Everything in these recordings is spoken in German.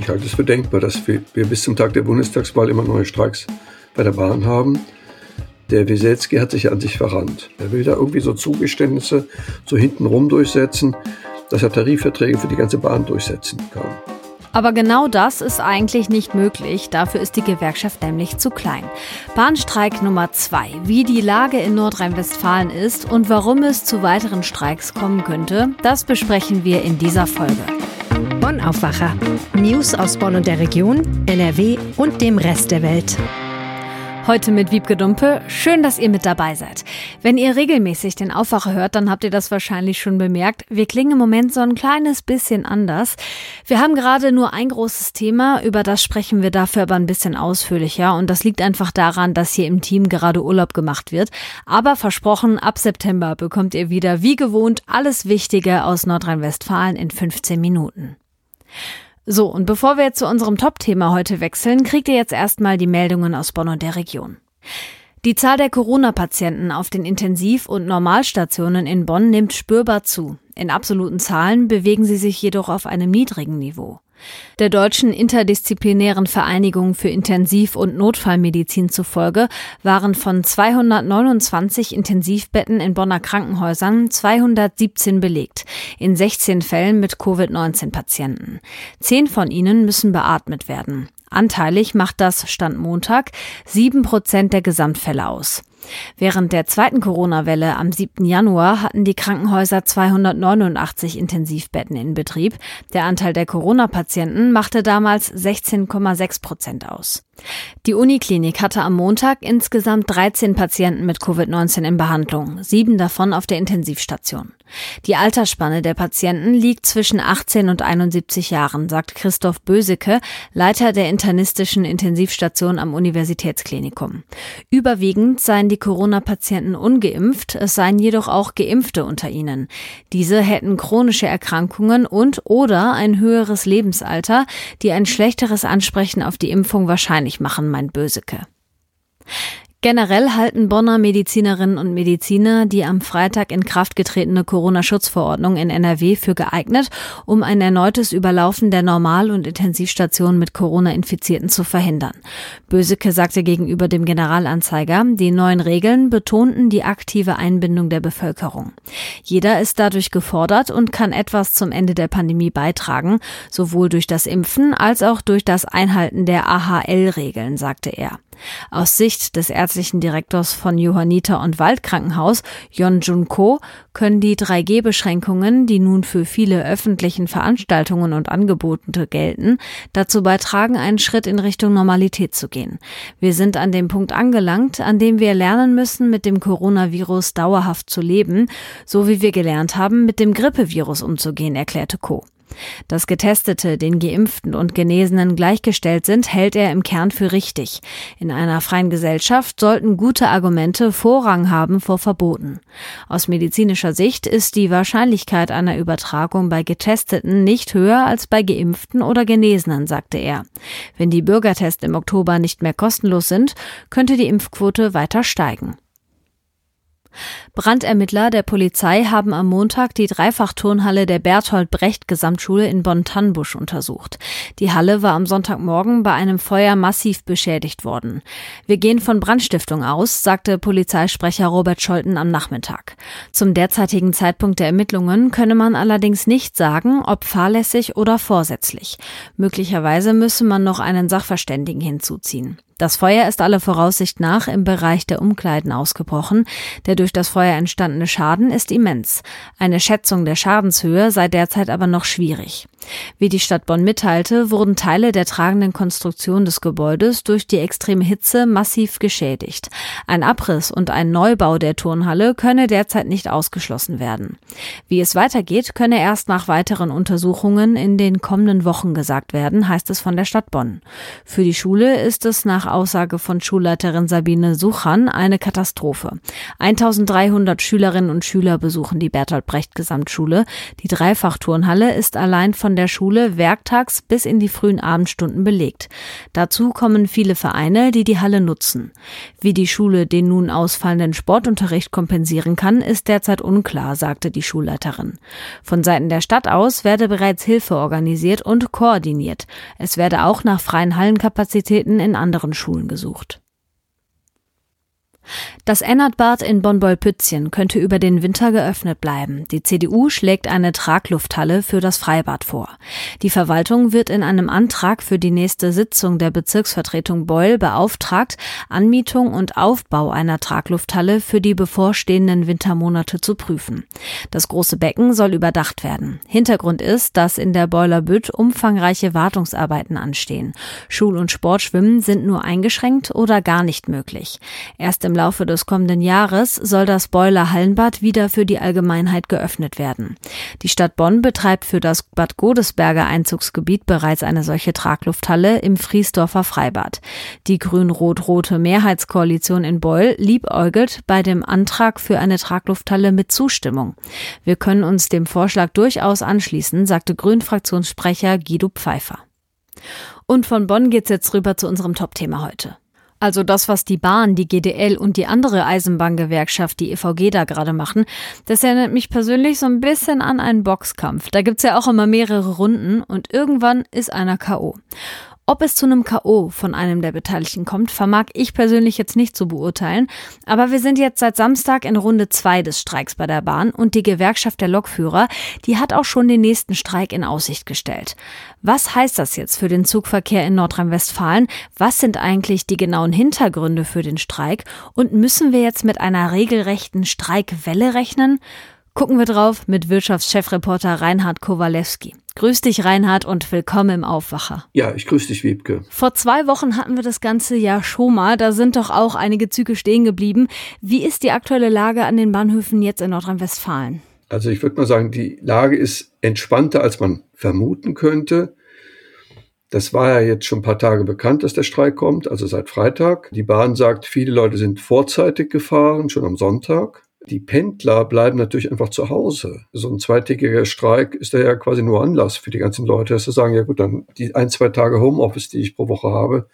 Ich halte es für denkbar, dass wir, wir bis zum Tag der Bundestagswahl immer neue Streiks bei der Bahn haben. Der Wieselski hat sich an sich verrannt. Er will da irgendwie so Zugeständnisse so hintenrum durchsetzen, dass er Tarifverträge für die ganze Bahn durchsetzen kann. Aber genau das ist eigentlich nicht möglich. Dafür ist die Gewerkschaft nämlich zu klein. Bahnstreik Nummer zwei. Wie die Lage in Nordrhein-Westfalen ist und warum es zu weiteren Streiks kommen könnte, das besprechen wir in dieser Folge. Bonn Aufwacher. News aus Bonn und der Region, NRW und dem Rest der Welt. Heute mit Wiebke Dumpe. Schön, dass ihr mit dabei seid. Wenn ihr regelmäßig den Aufwacher hört, dann habt ihr das wahrscheinlich schon bemerkt. Wir klingen im Moment so ein kleines bisschen anders. Wir haben gerade nur ein großes Thema, über das sprechen wir dafür aber ein bisschen ausführlicher. Und das liegt einfach daran, dass hier im Team gerade Urlaub gemacht wird. Aber versprochen, ab September bekommt ihr wieder wie gewohnt alles Wichtige aus Nordrhein-Westfalen in 15 Minuten. So, und bevor wir jetzt zu unserem Top-Thema heute wechseln, kriegt ihr jetzt erstmal die Meldungen aus Bonn und der Region. Die Zahl der Corona-Patienten auf den Intensiv- und Normalstationen in Bonn nimmt spürbar zu. In absoluten Zahlen bewegen sie sich jedoch auf einem niedrigen Niveau. Der Deutschen Interdisziplinären Vereinigung für Intensiv- und Notfallmedizin zufolge waren von 229 Intensivbetten in Bonner Krankenhäusern 217 belegt, in 16 Fällen mit Covid-19-Patienten. Zehn von ihnen müssen beatmet werden. Anteilig macht das Stand Montag sieben Prozent der Gesamtfälle aus. Während der zweiten Corona-Welle am 7. Januar hatten die Krankenhäuser 289 Intensivbetten in Betrieb. Der Anteil der Corona-Patienten machte damals 16,6 Prozent aus. Die Uniklinik hatte am Montag insgesamt 13 Patienten mit Covid-19 in Behandlung, sieben davon auf der Intensivstation. Die Altersspanne der Patienten liegt zwischen 18 und 71 Jahren, sagt Christoph Böseke, Leiter der internistischen Intensivstation am Universitätsklinikum. Überwiegend seien die Corona-Patienten ungeimpft, es seien jedoch auch Geimpfte unter ihnen. Diese hätten chronische Erkrankungen und oder ein höheres Lebensalter, die ein schlechteres Ansprechen auf die Impfung wahrscheinlich machen, mein Böseke. Generell halten Bonner Medizinerinnen und Mediziner die am Freitag in Kraft getretene Corona-Schutzverordnung in NRW für geeignet, um ein erneutes Überlaufen der Normal- und Intensivstationen mit Corona-Infizierten zu verhindern. Böseke sagte gegenüber dem Generalanzeiger, die neuen Regeln betonten die aktive Einbindung der Bevölkerung. Jeder ist dadurch gefordert und kann etwas zum Ende der Pandemie beitragen, sowohl durch das Impfen als auch durch das Einhalten der AHL-Regeln, sagte er. Aus Sicht des ärztlichen Direktors von Johanniter und Waldkrankenhaus, Yon Jun Ko, können die 3G-Beschränkungen, die nun für viele öffentlichen Veranstaltungen und Angebote gelten, dazu beitragen, einen Schritt in Richtung Normalität zu gehen. Wir sind an dem Punkt angelangt, an dem wir lernen müssen, mit dem Coronavirus dauerhaft zu leben, so wie wir gelernt haben, mit dem Grippevirus umzugehen, erklärte Co. Dass Getestete den Geimpften und Genesenen gleichgestellt sind, hält er im Kern für richtig. In einer freien Gesellschaft sollten gute Argumente Vorrang haben vor Verboten. Aus medizinischer Sicht ist die Wahrscheinlichkeit einer Übertragung bei Getesteten nicht höher als bei Geimpften oder Genesenen, sagte er. Wenn die Bürgertests im Oktober nicht mehr kostenlos sind, könnte die Impfquote weiter steigen. Brandermittler der Polizei haben am Montag die Dreifachturnhalle der Berthold Brecht Gesamtschule in Bonn-Tannbusch untersucht. Die Halle war am Sonntagmorgen bei einem Feuer massiv beschädigt worden. Wir gehen von Brandstiftung aus, sagte Polizeisprecher Robert Scholten am Nachmittag. Zum derzeitigen Zeitpunkt der Ermittlungen könne man allerdings nicht sagen, ob fahrlässig oder vorsätzlich. Möglicherweise müsse man noch einen Sachverständigen hinzuziehen. Das Feuer ist alle Voraussicht nach im Bereich der Umkleiden ausgebrochen. Der durch das Feuer entstandene Schaden ist immens. Eine Schätzung der Schadenshöhe sei derzeit aber noch schwierig. Wie die Stadt Bonn mitteilte, wurden Teile der tragenden Konstruktion des Gebäudes durch die extreme Hitze massiv geschädigt. Ein Abriss und ein Neubau der Turnhalle könne derzeit nicht ausgeschlossen werden. Wie es weitergeht, könne erst nach weiteren Untersuchungen in den kommenden Wochen gesagt werden, heißt es von der Stadt Bonn. Für die Schule ist es nach Aussage von Schulleiterin Sabine Suchan eine Katastrophe. 1300 Schülerinnen und Schüler besuchen die Bertolt Brecht Gesamtschule. Die Dreifachturnhalle ist allein von von der Schule werktags bis in die frühen Abendstunden belegt. Dazu kommen viele Vereine, die die Halle nutzen. Wie die Schule den nun ausfallenden Sportunterricht kompensieren kann, ist derzeit unklar, sagte die Schulleiterin. Von Seiten der Stadt aus werde bereits Hilfe organisiert und koordiniert. Es werde auch nach freien Hallenkapazitäten in anderen Schulen gesucht. Das Ennertbad in Bonn-Boll-Pützchen könnte über den Winter geöffnet bleiben. Die CDU schlägt eine Traglufthalle für das Freibad vor. Die Verwaltung wird in einem Antrag für die nächste Sitzung der Bezirksvertretung Beul beauftragt, Anmietung und Aufbau einer Traglufthalle für die bevorstehenden Wintermonate zu prüfen. Das große Becken soll überdacht werden. Hintergrund ist, dass in der Beuler Bütt umfangreiche Wartungsarbeiten anstehen. Schul- und Sportschwimmen sind nur eingeschränkt oder gar nicht möglich. Erst im Laufe des kommenden Jahres soll das Boiler Hallenbad wieder für die Allgemeinheit geöffnet werden. Die Stadt Bonn betreibt für das Bad Godesberger Einzugsgebiet bereits eine solche Traglufthalle im Friesdorfer Freibad. Die grün-rot-rote Mehrheitskoalition in Beul liebäugelt bei dem Antrag für eine Traglufthalle mit Zustimmung. Wir können uns dem Vorschlag durchaus anschließen, sagte Grün-Fraktionssprecher Guido Pfeiffer. Und von Bonn geht's jetzt rüber zu unserem Top-Thema heute. Also das, was die Bahn, die GDL und die andere Eisenbahngewerkschaft, die EVG da gerade machen, das erinnert mich persönlich so ein bisschen an einen Boxkampf. Da gibt's ja auch immer mehrere Runden und irgendwann ist einer KO. Ob es zu einem KO von einem der Beteiligten kommt, vermag ich persönlich jetzt nicht zu beurteilen. Aber wir sind jetzt seit Samstag in Runde zwei des Streiks bei der Bahn und die Gewerkschaft der Lokführer, die hat auch schon den nächsten Streik in Aussicht gestellt. Was heißt das jetzt für den Zugverkehr in Nordrhein-Westfalen? Was sind eigentlich die genauen Hintergründe für den Streik? Und müssen wir jetzt mit einer regelrechten Streikwelle rechnen? Gucken wir drauf mit Wirtschaftschefreporter Reinhard Kowalewski. Grüß dich, Reinhard, und willkommen im Aufwacher. Ja, ich grüße dich, Wiebke. Vor zwei Wochen hatten wir das ganze Jahr schon mal. Da sind doch auch einige Züge stehen geblieben. Wie ist die aktuelle Lage an den Bahnhöfen jetzt in Nordrhein-Westfalen? Also ich würde mal sagen, die Lage ist entspannter, als man vermuten könnte. Das war ja jetzt schon ein paar Tage bekannt, dass der Streik kommt, also seit Freitag. Die Bahn sagt, viele Leute sind vorzeitig gefahren, schon am Sonntag. Die Pendler bleiben natürlich einfach zu Hause. So ein zweitägiger Streik ist ja quasi nur Anlass für die ganzen Leute, dass sie sagen, ja gut, dann die ein, zwei Tage Homeoffice, die ich pro Woche habe,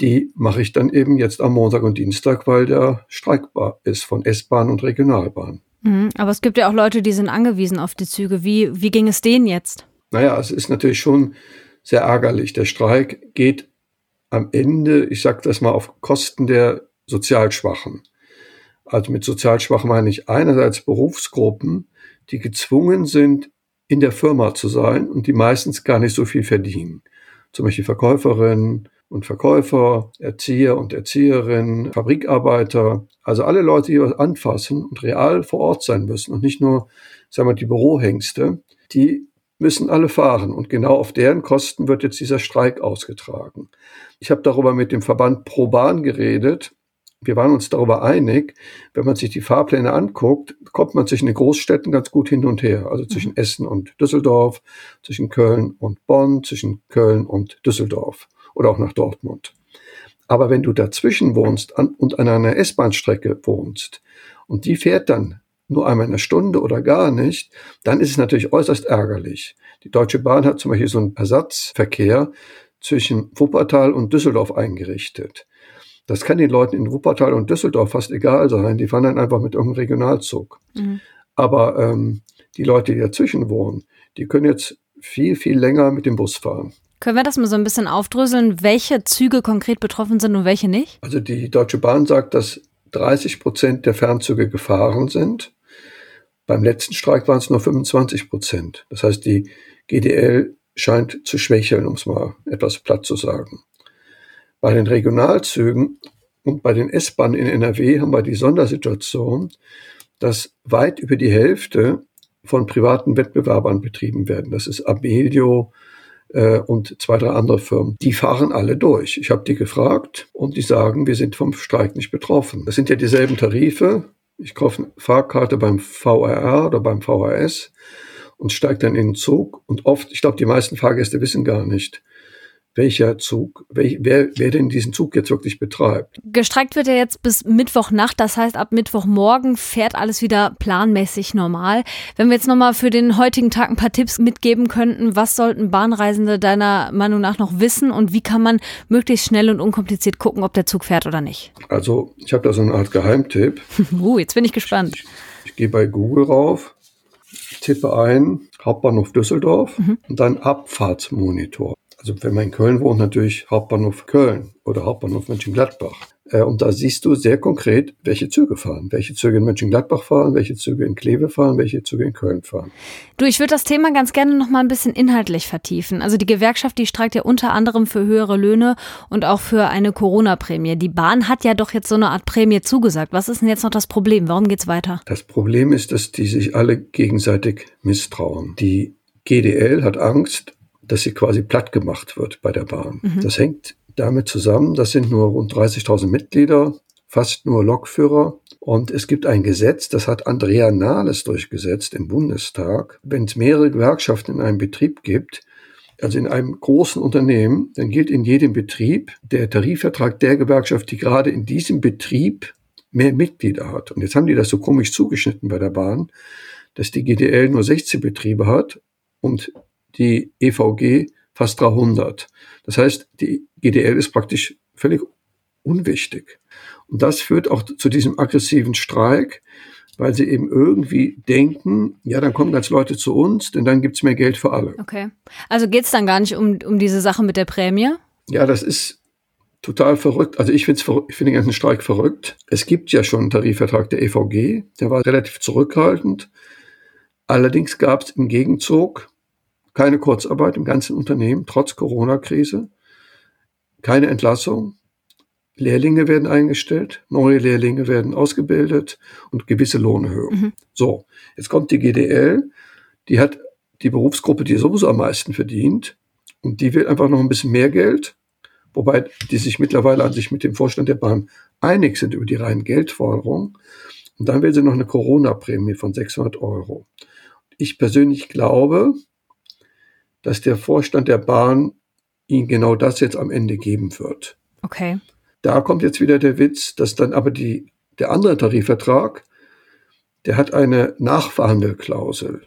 die mache ich dann eben jetzt am Montag und Dienstag, weil der streikbar ist von S-Bahn und Regionalbahn. Mhm, aber es gibt ja auch Leute, die sind angewiesen auf die Züge. Wie, wie ging es denen jetzt? Naja, es ist natürlich schon sehr ärgerlich. Der Streik geht am Ende, ich sage das mal, auf Kosten der Sozialschwachen. Also mit sozial schwach meine ich einerseits Berufsgruppen, die gezwungen sind, in der Firma zu sein und die meistens gar nicht so viel verdienen. Zum Beispiel Verkäuferinnen und Verkäufer, Erzieher und Erzieherinnen, Fabrikarbeiter, also alle Leute, die was anfassen und real vor Ort sein müssen und nicht nur, sagen wir, die Bürohengste, die müssen alle fahren und genau auf deren Kosten wird jetzt dieser Streik ausgetragen. Ich habe darüber mit dem Verband ProBahn geredet wir waren uns darüber einig, wenn man sich die Fahrpläne anguckt, kommt man zwischen den Großstädten ganz gut hin und her. Also zwischen mhm. Essen und Düsseldorf, zwischen Köln und Bonn, zwischen Köln und Düsseldorf oder auch nach Dortmund. Aber wenn du dazwischen wohnst und an einer S-Bahn-Strecke wohnst und die fährt dann nur einmal in einer Stunde oder gar nicht, dann ist es natürlich äußerst ärgerlich. Die Deutsche Bahn hat zum Beispiel so einen Ersatzverkehr zwischen Wuppertal und Düsseldorf eingerichtet. Das kann den Leuten in Wuppertal und Düsseldorf fast egal sein. Die fahren dann einfach mit irgendeinem Regionalzug. Mhm. Aber ähm, die Leute, die dazwischen wohnen, die können jetzt viel, viel länger mit dem Bus fahren. Können wir das mal so ein bisschen aufdröseln, welche Züge konkret betroffen sind und welche nicht? Also die Deutsche Bahn sagt, dass 30 Prozent der Fernzüge gefahren sind. Beim letzten Streik waren es nur 25 Prozent. Das heißt, die GDL scheint zu schwächeln, um es mal etwas platt zu sagen. Bei den Regionalzügen und bei den S-Bahnen in NRW haben wir die Sondersituation, dass weit über die Hälfte von privaten Wettbewerbern betrieben werden. Das ist Abelio äh, und zwei, drei andere Firmen. Die fahren alle durch. Ich habe die gefragt und die sagen, wir sind vom Streik nicht betroffen. Das sind ja dieselben Tarife. Ich kaufe eine Fahrkarte beim VRR oder beim VHS und steige dann in den Zug. Und oft, ich glaube, die meisten Fahrgäste wissen gar nicht, welcher Zug, welch, wer, wer denn diesen Zug jetzt wirklich betreibt. Gestreikt wird er jetzt bis Mittwochnacht, das heißt ab Mittwochmorgen fährt alles wieder planmäßig normal. Wenn wir jetzt nochmal für den heutigen Tag ein paar Tipps mitgeben könnten, was sollten Bahnreisende deiner Meinung nach noch wissen und wie kann man möglichst schnell und unkompliziert gucken, ob der Zug fährt oder nicht? Also ich habe da so eine Art Geheimtipp. uh, jetzt bin ich gespannt. Ich, ich gehe bei Google rauf, tippe ein Hauptbahnhof Düsseldorf mhm. und dann Abfahrtsmonitor also wenn man in Köln wohnt, natürlich Hauptbahnhof Köln oder Hauptbahnhof Mönchengladbach. Äh, und da siehst du sehr konkret, welche Züge fahren, welche Züge in Mönchengladbach fahren, welche Züge in Kleve fahren, welche Züge in Köln fahren. Du, ich würde das Thema ganz gerne noch mal ein bisschen inhaltlich vertiefen. Also die Gewerkschaft, die streikt ja unter anderem für höhere Löhne und auch für eine Corona-Prämie. Die Bahn hat ja doch jetzt so eine Art Prämie zugesagt. Was ist denn jetzt noch das Problem? Warum geht's weiter? Das Problem ist, dass die sich alle gegenseitig misstrauen. Die GDL hat Angst, dass sie quasi platt gemacht wird bei der Bahn. Mhm. Das hängt damit zusammen, das sind nur rund 30.000 Mitglieder, fast nur Lokführer. Und es gibt ein Gesetz, das hat Andrea Nahles durchgesetzt im Bundestag. Wenn es mehrere Gewerkschaften in einem Betrieb gibt, also in einem großen Unternehmen, dann gilt in jedem Betrieb der Tarifvertrag der Gewerkschaft, die gerade in diesem Betrieb mehr Mitglieder hat. Und jetzt haben die das so komisch zugeschnitten bei der Bahn, dass die GDL nur 16 Betriebe hat und die EVG fast 300. Das heißt, die GDL ist praktisch völlig unwichtig. Und das führt auch zu diesem aggressiven Streik, weil sie eben irgendwie denken, ja, dann kommen ganz Leute zu uns, denn dann gibt's mehr Geld für alle. Okay. Also geht's dann gar nicht um, um diese Sache mit der Prämie? Ja, das ist total verrückt. Also ich finde find den ganzen Streik verrückt. Es gibt ja schon einen Tarifvertrag der EVG, der war relativ zurückhaltend. Allerdings gab es im Gegenzug keine Kurzarbeit im ganzen Unternehmen, trotz Corona-Krise. Keine Entlassung. Lehrlinge werden eingestellt, neue Lehrlinge werden ausgebildet und gewisse Lohnerhöhungen. Mhm. So, jetzt kommt die GDL, die hat die Berufsgruppe, die sowieso am meisten verdient, und die will einfach noch ein bisschen mehr Geld, wobei die sich mittlerweile an sich mit dem Vorstand der Bahn einig sind über die reinen Geldforderungen. Und dann will sie noch eine Corona-Prämie von 600 Euro. Ich persönlich glaube, dass der Vorstand der Bahn ihnen genau das jetzt am Ende geben wird. Okay. Da kommt jetzt wieder der Witz, dass dann aber die, der andere Tarifvertrag, der hat eine Nachverhandelklausel.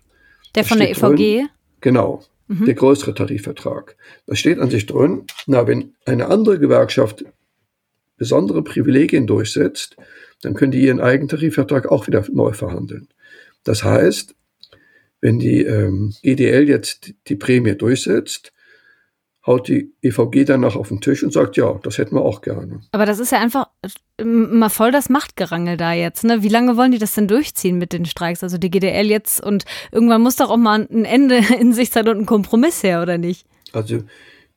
Der von der EVG? Drin, genau. Mhm. Der größere Tarifvertrag. Da steht an sich drin, na, wenn eine andere Gewerkschaft besondere Privilegien durchsetzt, dann können die ihren eigenen Tarifvertrag auch wieder neu verhandeln. Das heißt, wenn die ähm, EDL jetzt die Prämie durchsetzt, haut die EVG danach auf den Tisch und sagt, ja, das hätten wir auch gerne. Aber das ist ja einfach mal voll das Machtgerangel da jetzt. Ne? Wie lange wollen die das denn durchziehen mit den Streiks? Also die GDL jetzt und irgendwann muss doch auch mal ein Ende in sich sein und ein Kompromiss her, oder nicht? Also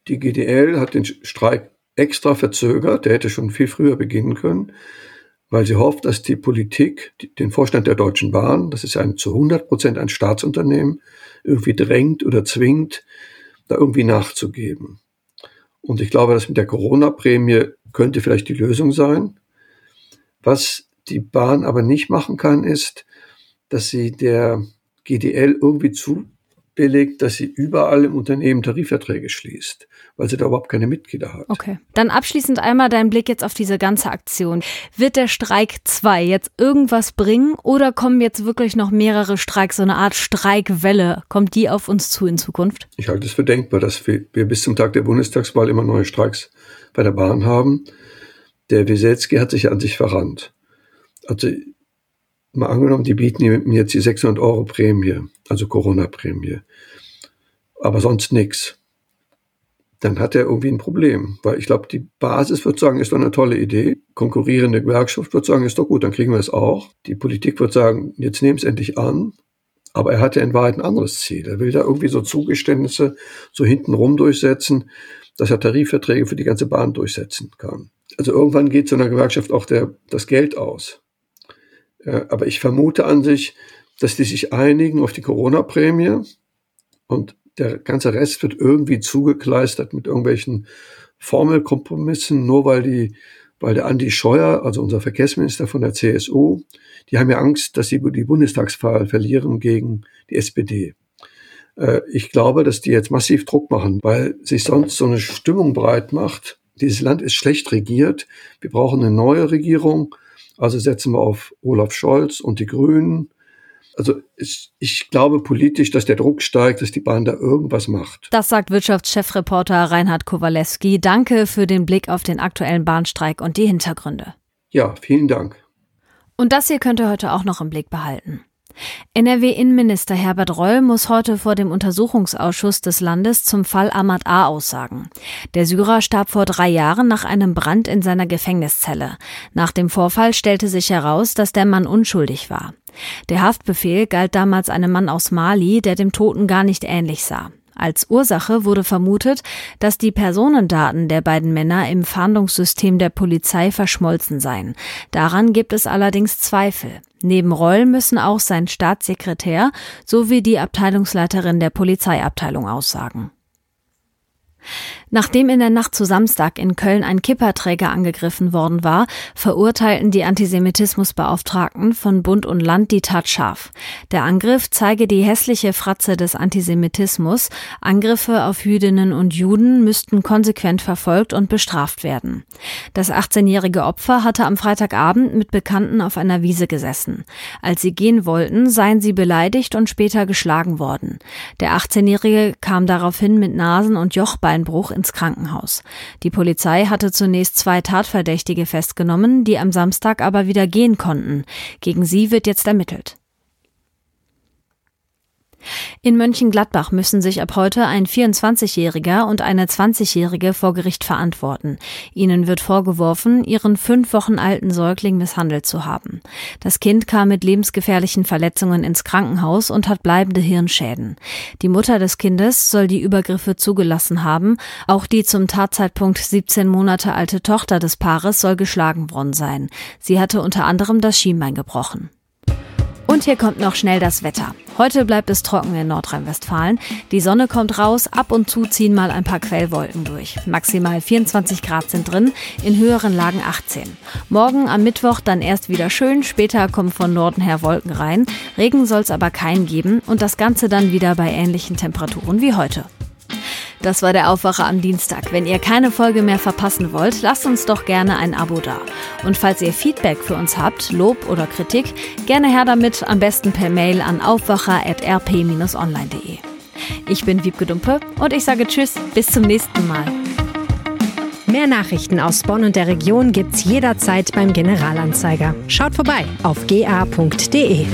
die GDL hat den Streik extra verzögert, der hätte schon viel früher beginnen können weil sie hofft, dass die Politik den Vorstand der Deutschen Bahn, das ist ein zu 100 Prozent ein Staatsunternehmen, irgendwie drängt oder zwingt, da irgendwie nachzugeben. Und ich glaube, das mit der Corona-Prämie könnte vielleicht die Lösung sein. Was die Bahn aber nicht machen kann, ist, dass sie der GDL irgendwie zu billigt, dass sie überall im Unternehmen Tarifverträge schließt, weil sie da überhaupt keine Mitglieder hat. Okay. Dann abschließend einmal dein Blick jetzt auf diese ganze Aktion. Wird der Streik 2 jetzt irgendwas bringen oder kommen jetzt wirklich noch mehrere Streiks, so eine Art Streikwelle? Kommt die auf uns zu in Zukunft? Ich halte es für denkbar, dass wir, wir bis zum Tag der Bundestagswahl immer neue Streiks bei der Bahn haben. Der Wieselski hat sich an sich verrannt. Also mal angenommen, die bieten ihm jetzt die 600 Euro Prämie, also Corona-Prämie, aber sonst nichts. Dann hat er irgendwie ein Problem, weil ich glaube, die Basis wird sagen, ist doch eine tolle Idee. Konkurrierende Gewerkschaft wird sagen, ist doch gut, dann kriegen wir es auch. Die Politik wird sagen, jetzt nehmen es endlich an. Aber er hatte in Wahrheit ein anderes Ziel. Er will da irgendwie so Zugeständnisse so hintenrum durchsetzen, dass er Tarifverträge für die ganze Bahn durchsetzen kann. Also irgendwann geht so einer Gewerkschaft auch der, das Geld aus. Äh, aber ich vermute an sich, dass die sich einigen auf die Corona-Prämie und der ganze Rest wird irgendwie zugekleistert mit irgendwelchen Formelkompromissen, nur weil die, weil der Andi Scheuer, also unser Verkehrsminister von der CSU, die haben ja Angst, dass sie die Bundestagswahl verlieren gegen die SPD. Äh, ich glaube, dass die jetzt massiv Druck machen, weil sich sonst so eine Stimmung breit macht. Dieses Land ist schlecht regiert. Wir brauchen eine neue Regierung. Also setzen wir auf Olaf Scholz und die Grünen. Also ich, ich glaube politisch, dass der Druck steigt, dass die Bahn da irgendwas macht. Das sagt Wirtschaftschefreporter Reinhard Kowalewski. Danke für den Blick auf den aktuellen Bahnstreik und die Hintergründe. Ja, vielen Dank. Und das hier könnt ihr heute auch noch im Blick behalten. NRW-Innenminister Herbert Reul muss heute vor dem Untersuchungsausschuss des Landes zum Fall Ahmad A. aussagen. Der Syrer starb vor drei Jahren nach einem Brand in seiner Gefängniszelle. Nach dem Vorfall stellte sich heraus, dass der Mann unschuldig war. Der Haftbefehl galt damals einem Mann aus Mali, der dem Toten gar nicht ähnlich sah. Als Ursache wurde vermutet, dass die Personendaten der beiden Männer im Fahndungssystem der Polizei verschmolzen seien. Daran gibt es allerdings Zweifel. Neben Reul müssen auch sein Staatssekretär sowie die Abteilungsleiterin der Polizeiabteilung aussagen. Nachdem in der Nacht zu Samstag in Köln ein Kipperträger angegriffen worden war, verurteilten die Antisemitismusbeauftragten von Bund und Land die Tat scharf. Der Angriff zeige die hässliche Fratze des Antisemitismus. Angriffe auf Jüdinnen und Juden müssten konsequent verfolgt und bestraft werden. Das 18-jährige Opfer hatte am Freitagabend mit Bekannten auf einer Wiese gesessen. Als sie gehen wollten, seien sie beleidigt und später geschlagen worden. Der 18-jährige kam daraufhin mit Nasen- und Jochbeinbruch ins Krankenhaus. Die Polizei hatte zunächst zwei Tatverdächtige festgenommen, die am Samstag aber wieder gehen konnten. Gegen sie wird jetzt ermittelt. In Mönchengladbach müssen sich ab heute ein 24-Jähriger und eine 20-Jährige vor Gericht verantworten. Ihnen wird vorgeworfen, ihren fünf Wochen alten Säugling misshandelt zu haben. Das Kind kam mit lebensgefährlichen Verletzungen ins Krankenhaus und hat bleibende Hirnschäden. Die Mutter des Kindes soll die Übergriffe zugelassen haben. Auch die zum Tatzeitpunkt 17 Monate alte Tochter des Paares soll geschlagen worden sein. Sie hatte unter anderem das Schienbein gebrochen. Und hier kommt noch schnell das Wetter. Heute bleibt es trocken in Nordrhein-Westfalen. Die Sonne kommt raus, ab und zu ziehen mal ein paar Quellwolken durch. Maximal 24 Grad sind drin, in höheren Lagen 18. Morgen am Mittwoch dann erst wieder schön, später kommen von Norden her Wolken rein. Regen soll es aber keinen geben und das Ganze dann wieder bei ähnlichen Temperaturen wie heute. Das war der Aufwacher am Dienstag. Wenn ihr keine Folge mehr verpassen wollt, lasst uns doch gerne ein Abo da. Und falls ihr Feedback für uns habt, Lob oder Kritik, gerne her damit, am besten per Mail an aufwacher.rp-online.de. Ich bin Wiebke Dumpe und ich sage Tschüss, bis zum nächsten Mal. Mehr Nachrichten aus Bonn und der Region gibt's jederzeit beim Generalanzeiger. Schaut vorbei auf ga.de.